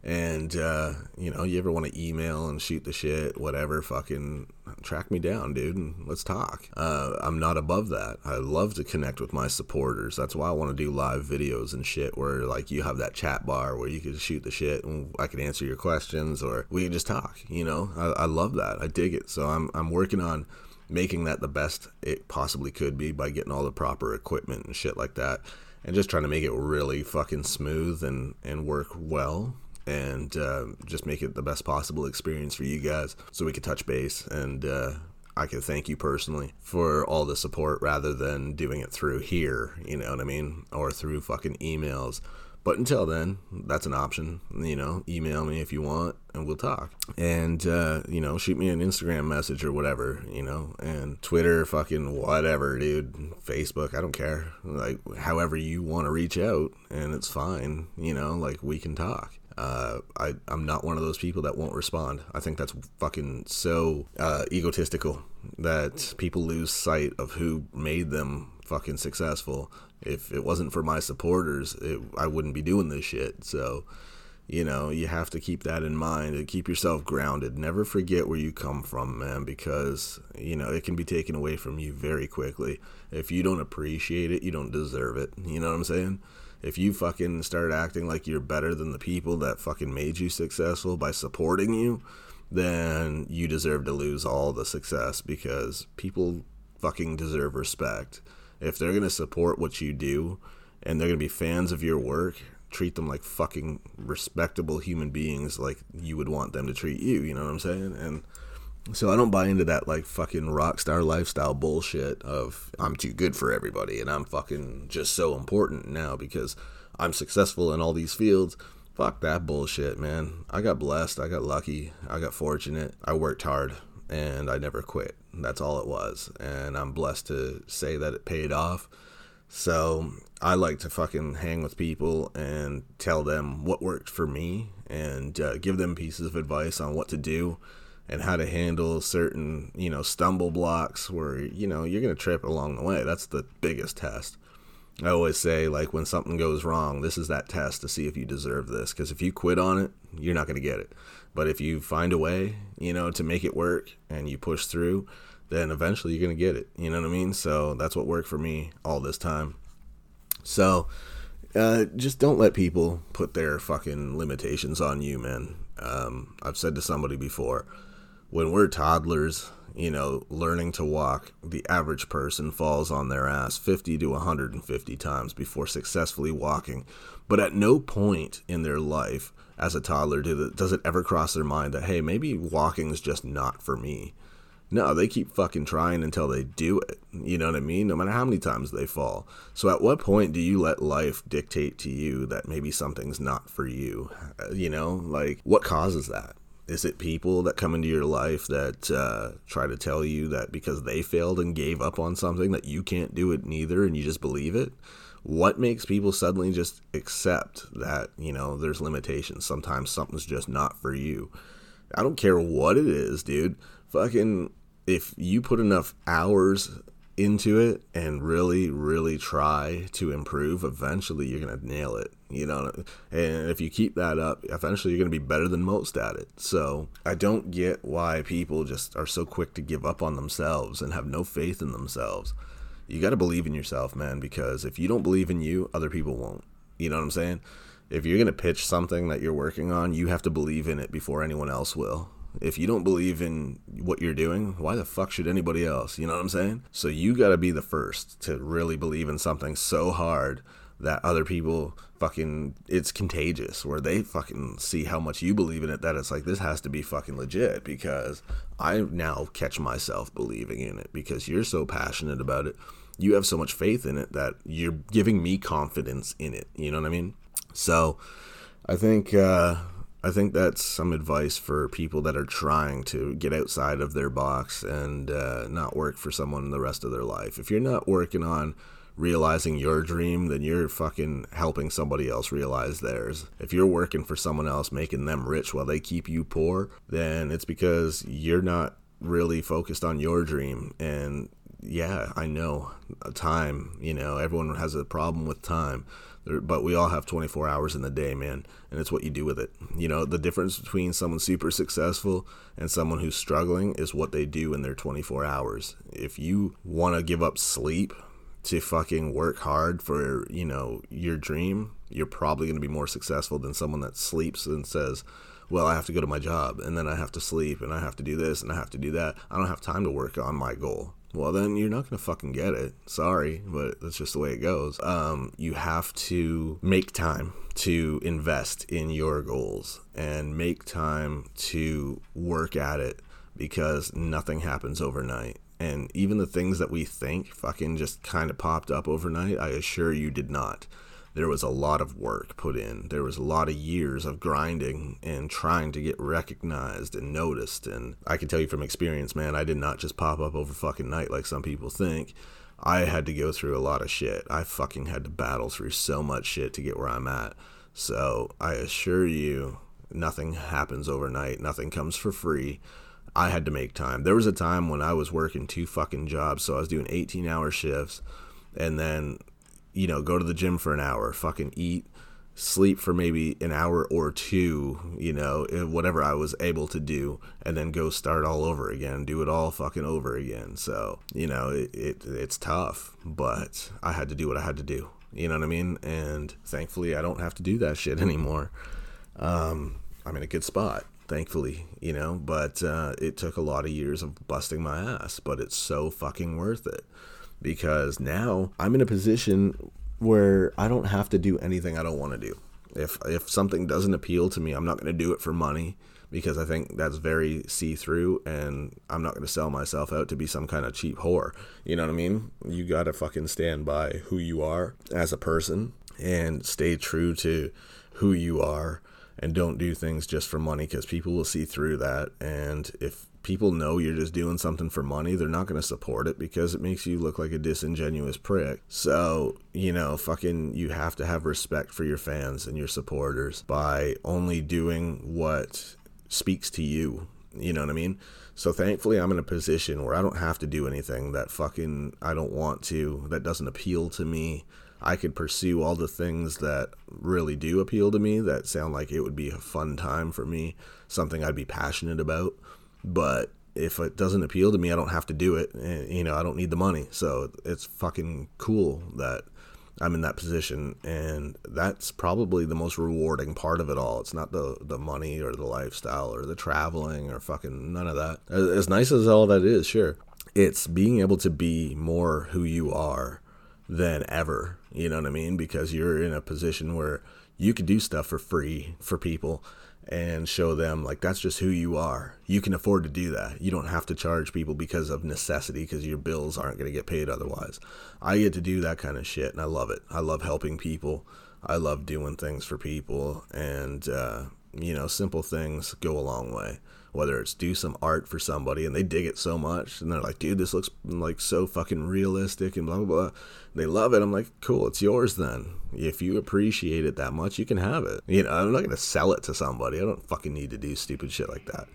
And, uh, you know, you ever want to email and shoot the shit, whatever, fucking track me down, dude, and let's talk. Uh, I'm not above that. I love to connect with my supporters. That's why I want to do live videos and shit where, like, you have that chat bar where you can shoot the shit and I can answer your questions or we can just talk, you know? I, I love that. I dig it. So I'm, I'm working on making that the best it possibly could be by getting all the proper equipment and shit like that and just trying to make it really fucking smooth and, and work well and uh, just make it the best possible experience for you guys so we could touch base and uh, I could thank you personally for all the support rather than doing it through here, you know what I mean? Or through fucking emails. But until then, that's an option. You know, email me if you want and we'll talk. And, uh, you know, shoot me an Instagram message or whatever, you know, and Twitter, fucking whatever, dude. Facebook, I don't care. Like, however you want to reach out, and it's fine, you know, like we can talk uh, I, I'm not one of those people that won't respond. I think that's fucking so uh, egotistical that people lose sight of who made them fucking successful. If it wasn't for my supporters, it, I wouldn't be doing this shit. So, you know, you have to keep that in mind and keep yourself grounded. Never forget where you come from, man, because, you know, it can be taken away from you very quickly. If you don't appreciate it, you don't deserve it. You know what I'm saying? If you fucking start acting like you're better than the people that fucking made you successful by supporting you, then you deserve to lose all the success because people fucking deserve respect. If they're going to support what you do and they're going to be fans of your work, treat them like fucking respectable human beings like you would want them to treat you, you know what I'm saying? And so I don't buy into that like fucking rock star lifestyle bullshit of I'm too good for everybody and I'm fucking just so important now because I'm successful in all these fields. Fuck that bullshit, man. I got blessed, I got lucky, I got fortunate. I worked hard and I never quit. That's all it was. And I'm blessed to say that it paid off. So I like to fucking hang with people and tell them what worked for me and uh, give them pieces of advice on what to do and how to handle certain, you know, stumble blocks where, you know, you're to trip along the way. That's the biggest test. I always say, like, when something goes wrong, this is that test to see if you deserve this. Because if you quit on it, you're not to get it. But if you find a way, you know, to make it work and you push through, then eventually you're to get it. You know what I mean? So that's what worked for me all this time. So uh, just don't let people put their fucking limitations on you, man. Um, I've said to somebody before, when we're toddlers, you know, learning to walk, the average person falls on their ass 50 to 150 times before successfully walking. But at no point in their life as a toddler does it ever cross their mind that, hey, maybe walking is just not for me. No, they keep fucking trying until they do it. You know what I mean? No matter how many times they fall. So at what point do you let life dictate to you that maybe something's not for you? Uh, you know, like what causes that? Is it people that come into your life that uh, try to tell you that because they failed and gave up on something that you can't do it neither and you just believe it? What makes people suddenly just accept that, you know, there's limitations? Sometimes something's just not for you. I don't care what it is, dude. Fucking, if you put enough hours into it and really, really try to improve, eventually you're going to nail it. You know, and if you keep that up, eventually you're going to be better than most at it. So I don't get why people just are so quick to give up on themselves and have no faith in themselves. You got to believe in yourself, man, because if you don't believe in you, other people won't. You know what I'm saying? If you're going to pitch something that you're working on, you have to believe in it before anyone else will. If you don't believe in what you're doing, why the fuck should anybody else? You know what I'm saying? So you got to be the first to really believe in something so hard that other people fucking it's contagious where they fucking see how much you believe in it that it's like this has to be fucking legit because I now catch myself believing in it because you're so passionate about it. You have so much faith in it that you're giving me confidence in it. You know what I mean? So I think uh I think that's some advice for people that are trying to get outside of their box and uh, not work for someone the rest of their life. If you're not working on realizing your dream, then you're fucking helping somebody else realize theirs. If you're working for someone else, making them rich while they keep you poor, then it's because you're not really focused on your dream. And yeah, I know time, you know, everyone has a problem with time but we all have 24 hours in the day, man, and it's what you do with it. You know, the difference between someone super successful and someone who's struggling is what they do in their 24 hours. If you want to give up sleep to fucking work hard for, you know, your dream, you're probably going to be more successful than someone that sleeps and says, well, I have to go to my job and then I have to sleep and I have to do this and I have to do that. I don't have time to work on my goal well then you're not gonna fucking get it. Sorry but that's just the way it goes. Um, you have to make time to invest in your goals and make time to work at it because nothing happens overnight. And even the things that we think fucking just kind of popped up overnight i assure you did not there was a lot of work put in. There was a lot of years of grinding and trying to get recognized and noticed. And I can tell you from experience, man, I did not just pop up over fucking night like some people think. I had to go through a lot of shit. I fucking had to battle through so much shit to get where I'm at. So I assure you, nothing happens overnight. Nothing comes for free. I had to make time. There was a time when I was working two fucking jobs, so I was doing 18 hour shifts and then you know, go to the gym for an hour, fucking eat, sleep for maybe an hour or two, you know, eh, whatever I was able to do, and then go start all over again, do it all fucking over again. So, you know, it, it it's tough, but I had to do what I had to do. You know what I mean? And thankfully, I don't have to do that shit anymore. Um, I'm in a good spot. thankfully, you know, but uh, it took a lot of years of busting my ass, but it's so fucking worth it because now I'm in a position where I don't have to do anything I don't want to do. If if something doesn't appeal to me, I'm not going to do it for money because I think that's very see through and I'm not going to sell myself out to be some kind of cheap whore. You know what I mean? You got to fucking stand by who you are as a person and stay true to who you are and don't do things just for money because people will see through that and if people know you're just doing something for money, they're not going to support it because it makes you look like a disingenuous prick. So, you know, fucking, you have to have respect for your fans and your supporters by only doing what speaks to you. You know what I mean? So thankfully, I'm in a position where I don't have to do anything that fucking I don't want to, that doesn't appeal to me. I could pursue all the things that really do appeal to me, that sound like it would be a fun time for me, something I'd be passionate about but if it doesn't appeal to me, I don't have to do it. And, you know, I don't need the money. So it's fucking cool that I'm in that position. And that's probably the most rewarding part of it all. It's not the, the money or the lifestyle or the traveling or fucking none of that. As, as nice as all that is, sure. It's being able to be more who you are than ever. You know what I mean? Because you're in a position where you can do stuff for free for people and show them like that's just who you are. You can afford to do that. You don't have to charge people because of necessity because your bills aren't going to get paid otherwise. I get to do that kind of shit and I love it. I love helping people. I love doing things for people and uh, you know, simple things go a long way whether it's do some art for somebody and they dig it so much and they're like, dude, this looks like so fucking realistic and blah, blah, blah. They love it. I'm like, cool, it's yours then. If you appreciate it that much, you can have it. You know, I'm not going to sell it to somebody. I don't fucking need to do stupid shit like that.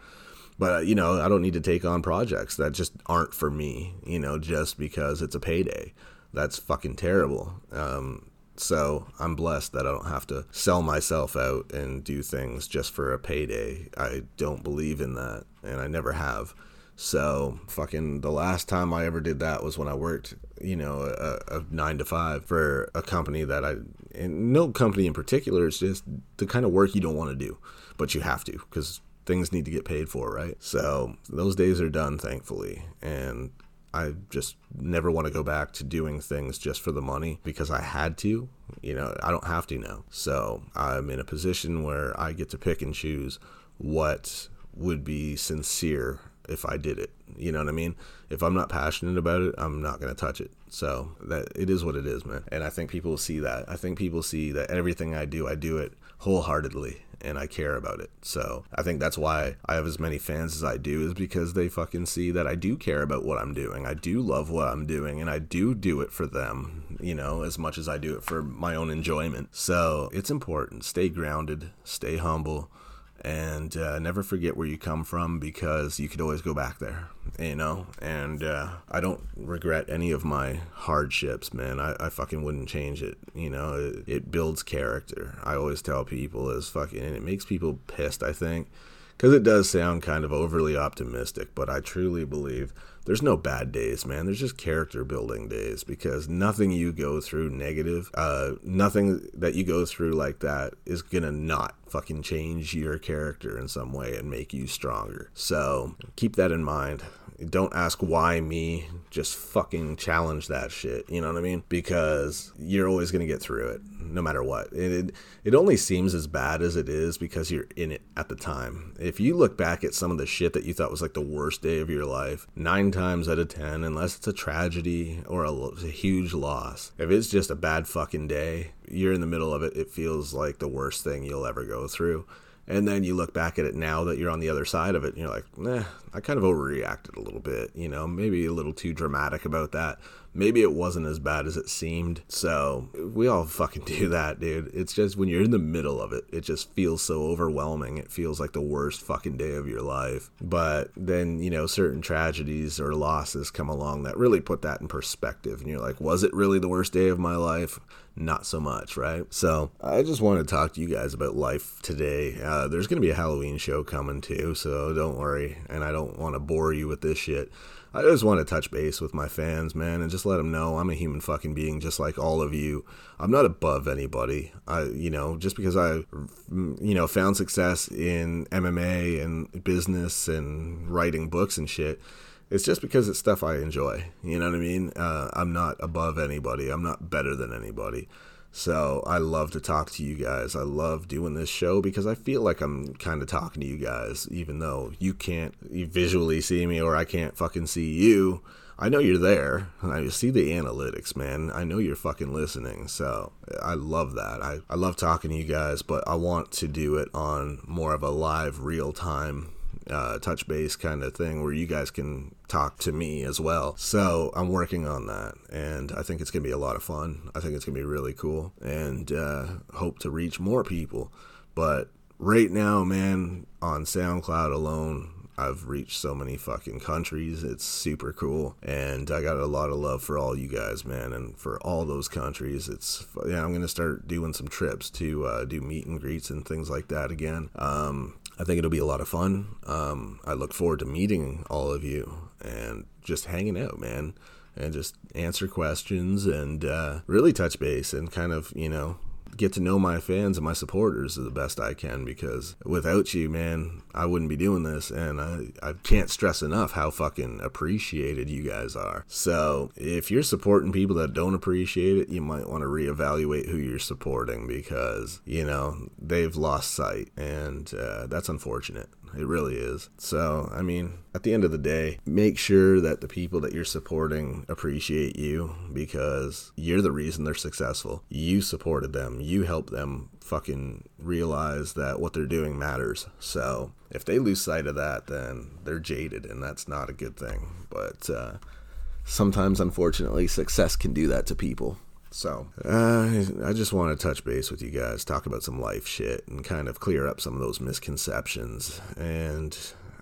But, you know, I don't need to take on projects that just aren't for me, you know, just because it's a payday. That's fucking terrible. Um, so I'm blessed that I don't have to sell myself out and do things just for a payday. I don't believe in that, and I never have. So fucking the last time I ever did that was when I worked, you know, a, a, nine to five for a company that I, and no company in particular. It's just the kind of work you don't want to do, but you have to because things need to get paid for, right? So those days are done, thankfully, and I just never want to go back to doing things just for the money because I had to. You know, I don't have to now. So I'm in a position where I get to pick and choose what would be sincere if I did it. You know what I mean? If I'm not passionate about it, I'm not going to touch it. So that it is what it is, man. And I think people see that. I think people see that everything I do, I do it wholeheartedly and I care about it. So I think that's why I have as many fans as I do is because they fucking see that I do care about what I'm doing. I do love what I'm doing and I do do it for them, you know, as much as I do it for my own enjoyment. So it's important. Stay grounded, stay humble and uh, never forget where you come from because you could always go back there you know? And uh, i don't regret any of my hardships man. I, I fucking wouldn't change it you know? It, it builds character. I always tell people is fucking and it makes people pissed i think because it does sound kind of overly optimistic but i truly believe there's no bad days, man. There's just character building days because nothing you go through negative, uh, nothing that you go through like that is gonna not fucking change your character in some way and make you stronger. So keep that in mind. Don't ask why me. Just fucking challenge that shit. You know what I mean? Because you're always gonna get through it, no matter what. It, it it only seems as bad as it is because you're in it at the time. If you look back at some of the shit that you thought was like the worst day of your life, nine times out of ten, unless it's a tragedy or a, a huge loss, if it's just a bad fucking day, you're in the middle of it. It feels like the worst thing you'll ever go through. And then you look back at it now that you're on the other side of it, and you're like, nah, I kind of overreacted a little bit, you know, maybe a little too dramatic about that. Maybe it wasn't as bad as it seemed. So we all fucking do that, dude. It's just when you're in the middle of it, it just feels so overwhelming. It feels like the worst fucking day of your life. But then, you know, certain tragedies or losses come along that really put that in perspective. And you're like, was it really the worst day of my life? not so much, right? So I just want to talk to you guys about life today. Uh, there's going to be a Halloween show coming too, so don't worry. And I don't want to bore you with this shit. I just want to touch base with my fans, man, and just let them know I'm a human fucking being just like all of you. I'm not above anybody. I, you know, just because I, you know, found success in MMA and business and writing books and shit, it's just because it's stuff I enjoy. You know what I mean? Uh, I'm not above anybody. I'm not better than anybody. So I love to talk to you guys. I love doing this show because I feel like I'm kind of talking to you guys, even though you can't visually see me or I can't fucking see you. I know you're there. I see the analytics, man. I know you're fucking listening. So I love that. I, I love talking to you guys, but I want to do it on more of a live, real time uh, touch base kind of thing where you guys can talk to me as well. So I'm working on that, and I think it's gonna be a lot of fun. I think it's gonna be really cool, and uh, hope to reach more people. But right now, man, on SoundCloud alone, I've reached so many fucking countries. It's super cool. And I got a lot of love for all you guys, man. And for all those countries, it's, yeah, I'm going to start doing some trips to uh, do meet and greets and things like that again. Um, I think it'll be a lot of fun. Um, I look forward to meeting all of you and just hanging out, man, and just answer questions and uh, really touch base and kind of, you know, get to know my fans and my supporters the best I can because without you, man, I wouldn't be doing this. And I, I can't stress enough how fucking appreciated you guys are. So if you're supporting people that don't appreciate it, you might want to reevaluate who you're supporting because, you know, they've lost sight. And uh, that's unfortunate. It really is. So, I mean, at the end of the day, make sure that the people that you're supporting appreciate you because you're the reason they're successful. You supported them, you helped them fucking realize that what they're doing matters. So, if they lose sight of that, then they're jaded, and that's not a good thing. But uh, sometimes, unfortunately, success can do that to people. So, uh, I just want to touch base with you guys, talk about some life shit, and kind of clear up some of those misconceptions. And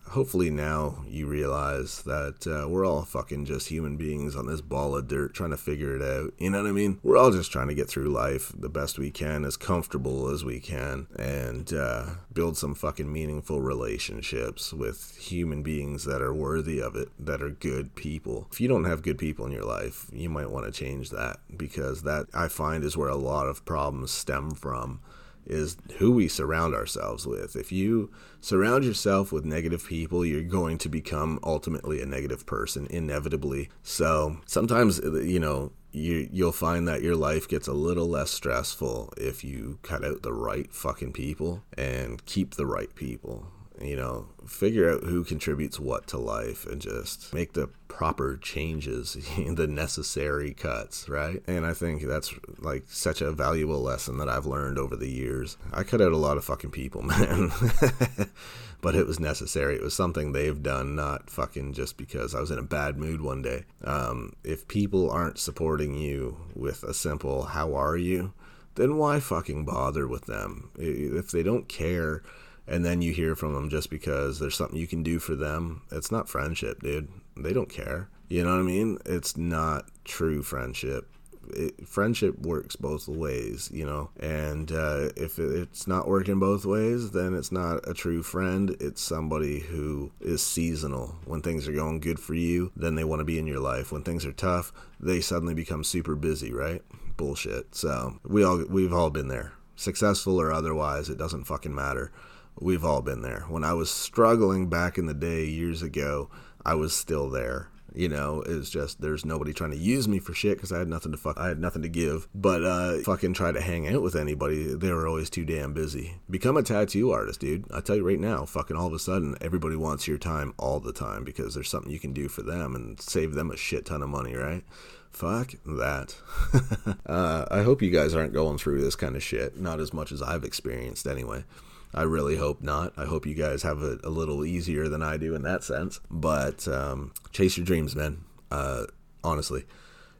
hopefully now you realize that uh, we're all fucking just human beings on this ball of dirt trying to figure it out. You know what I mean? We're all just trying to get through life the best we can, as comfortable as we can, and uh, build some fucking meaningful relationships with human beings that are worthy of it, that are good people. If you don't have good people in your life, you might want to change that because that I find is where a lot of problems stem from is who we surround ourselves with. If you surround yourself with negative people, you're going to become ultimately a negative person, inevitably. So sometimes, uh, you know, you you'll find that your life gets a little less stressful if you cut out the right fucking people and keep the right people you know, figure out who contributes what to life and just make the proper changes, the necessary cuts, right? And I think that's like such a valuable lesson that I've learned over the years. I cut out a lot of fucking people, man. but it was necessary. It was something they've done, not fucking just because I was in a bad mood one day. Um, if people aren't supporting you with a simple, how are you? Then why fucking bother with them? If they don't care, and then you hear from them just because there's something you can do for them. It's not friendship, dude. They don't care. You know what I mean? It's not true friendship. It, friendship works both ways, you know. And uh, if it's not working both ways, then it's not a true friend. It's somebody who is seasonal. When things are going good for you, then they want to be in your life. When things are tough, they suddenly become super busy, right? Bullshit. So we all we've all been there, successful or otherwise. It doesn't fucking matter. We've all been there. When I was struggling back in the day years ago, I was still there. You know, it's just there's nobody trying to use me for shit because I had nothing to fuck. I had nothing to give. But uh, fucking try to hang out with anybody. They were always too damn busy. Become a tattoo artist, dude. I tell you right now, fucking all of a sudden, everybody wants your time all the time because there's something you can do for them and save them a shit ton of money, right? Fuck that. uh, I hope you guys aren't going through this kind of shit. Not as much as I've experienced, anyway. I really hope not. I hope you guys have it a little easier than I do in that sense. But um, chase your dreams, man. Uh, honestly,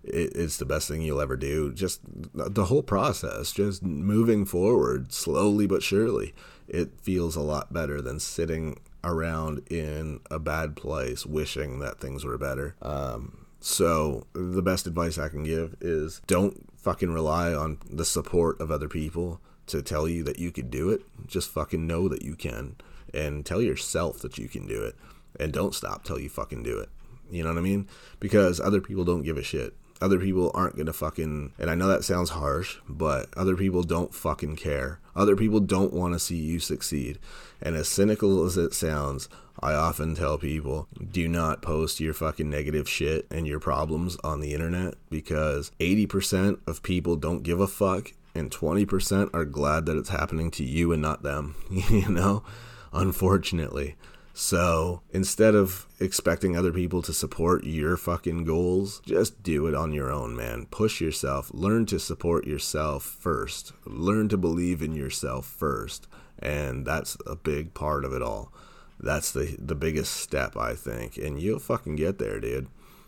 it, it's the best thing you'll ever do. Just the whole process, just moving forward slowly but surely. It feels a lot better than sitting around in a bad place wishing that things were better. Um, so the best advice I can give is don't fucking rely on the support of other people to tell you that you can do it. Just fucking know that you can and tell yourself that you can do it. And don't stop till you fucking do it. You know what I mean? Because other people don't give a shit. Other people aren't gonna fucking, and I know that sounds harsh, but other people don't fucking care. Other people don't want to see you succeed. And as cynical as it sounds, I often tell people do not post your fucking negative shit and your problems on the internet because 80% of people don't give a fuck and 20% are glad that it's happening to you and not them, you know? Unfortunately. So instead of expecting other people to support your fucking goals, just do it on your own, man. Push yourself. Learn to support yourself first. Learn to believe in yourself first. And that's a big part of it all. That's the the biggest step, I think. And you'll fucking get there, dude.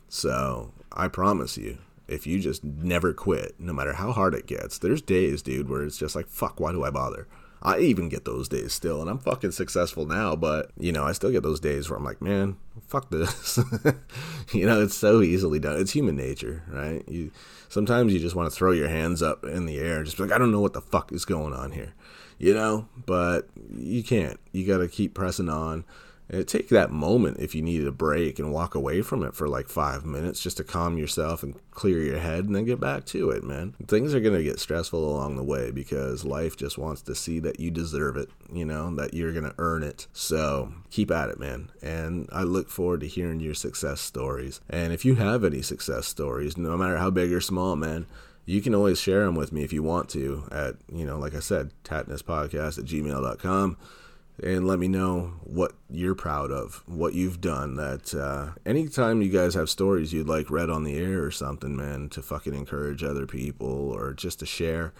So I promise you, if you just never quit, no matter how hard it gets, there's days, dude, where it's just like, fuck, why do I bother? I even get those days still, and I'm fucking successful now, but you know, I still get those days where I'm like, man, fuck this. you know, it's so easily done. It's human nature, right? You sometimes you just want to throw your hands up in the air just be like, I don't know what the fuck is going on here. You know, but you can't. You got to keep pressing on Uh, take that moment if you needed a break and walk away from it for like five minutes just to calm yourself and clear your head and then get back to it, man. Things are going to get stressful along the way because life just wants to see that you deserve it, you know, that you're going to earn it. So keep at it, man. And I look forward to hearing your success stories. And if you have any success stories, no matter how big or small, man, you can always share them with me if you want to at, you know, like I said, tattnesspodcast at gmail.com and let me know what you're proud of, what you've done. That uh, anytime you guys have stories you'd like read on the air or something, man, to fucking encourage other people or just to share,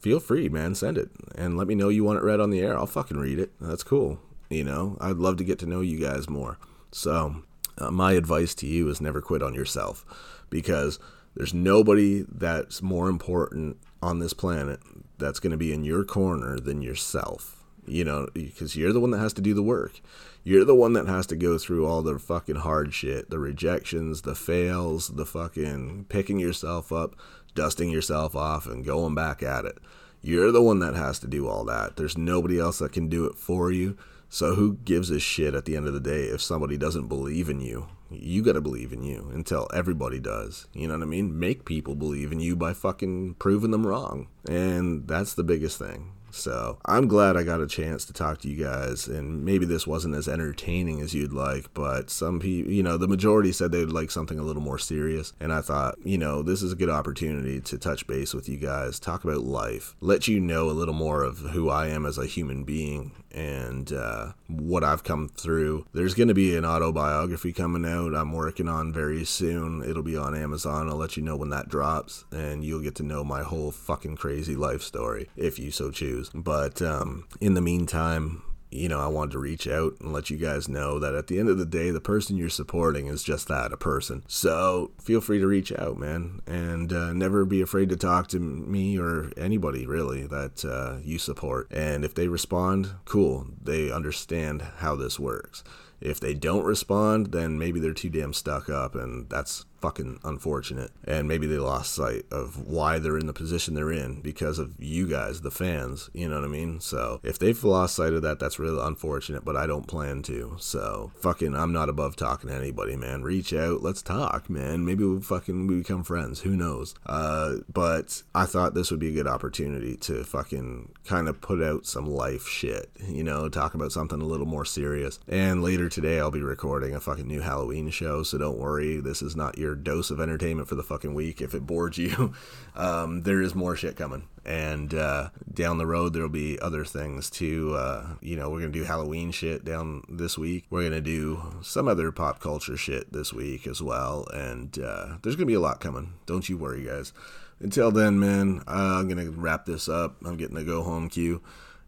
feel free, man, send it and let me know you want it read on the air. I'll fucking read it. That's cool. You know, I'd love to get to know you guys more. So, uh, my advice to you is never quit on yourself because there's nobody that's more important on this planet that's going to be in your corner than yourself you know, because you're the one that has to do the work. You're the one that has to go through all the fucking hard shit, the rejections, the fails, the fucking picking yourself up, dusting yourself off, and going back at it. You're the one that has to do all that. There's nobody else that can do it for you. So who gives a shit at the end of the day if somebody doesn't believe in you? You got to believe in you until everybody does. You know what I mean? Make people believe in you by fucking proving them wrong. And that's the biggest thing. So I'm glad I got a chance to talk to you guys. And maybe this wasn't as entertaining as you'd like, but some people, you know, the majority said they'd like something a little more serious. And I thought, you know, this is a good opportunity to touch base with you guys, talk about life, let you know a little more of who I am as a human being and uh, what I've come through. There's going to be an autobiography coming out I'm working on very soon. It'll be on Amazon. I'll let you know when that drops, and you'll get to know my whole fucking crazy life story if you so choose. But um, in the meantime, you know, I wanted to reach out and let you guys know that at the end of the day, the person you're supporting is just that, a person. So feel free to reach out, man, and uh, never be afraid to talk to me or anybody really that uh, you support. And if they respond, cool, they understand how this works. If they don't respond, then maybe they're too damn stuck up, and that's fucking unfortunate. And maybe they lost sight of why they're in the position they're in because of you guys, the fans. You know what I mean? So if they've lost sight of that, that's really unfortunate, but I don't plan to. So fucking, I'm not above talking to anybody, man. Reach out, let's talk, man. Maybe we fucking we become friends. Who knows? Uh, but I thought this would be a good opportunity to fucking kind of put out some life shit, you know, talk about something a little more serious. And later today, I'll be recording a fucking new Halloween show, so don't worry. This is not your dose of entertainment for the fucking week. If it bored you, um, there is more shit coming. And uh, down the road, there'll be other things too. Uh, you know, we're going to do Halloween shit down this week. We're going to do some other pop culture shit this week as well. And uh, there's going to be a lot coming. Don't you worry, guys. Until then, man, I'm going to wrap this up. I'm getting the go home cue.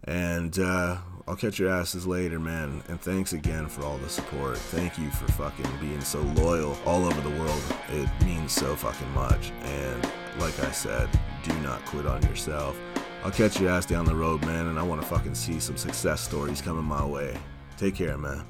And uh, I'll catch your asses later, man. And thanks again for all the support. Thank you for fucking being so loyal all over the world. It means so fucking much. And like I said, do not quit on yourself. I'll catch your ass down the road, man. And I want to fucking see some success stories coming my way. Take care, man.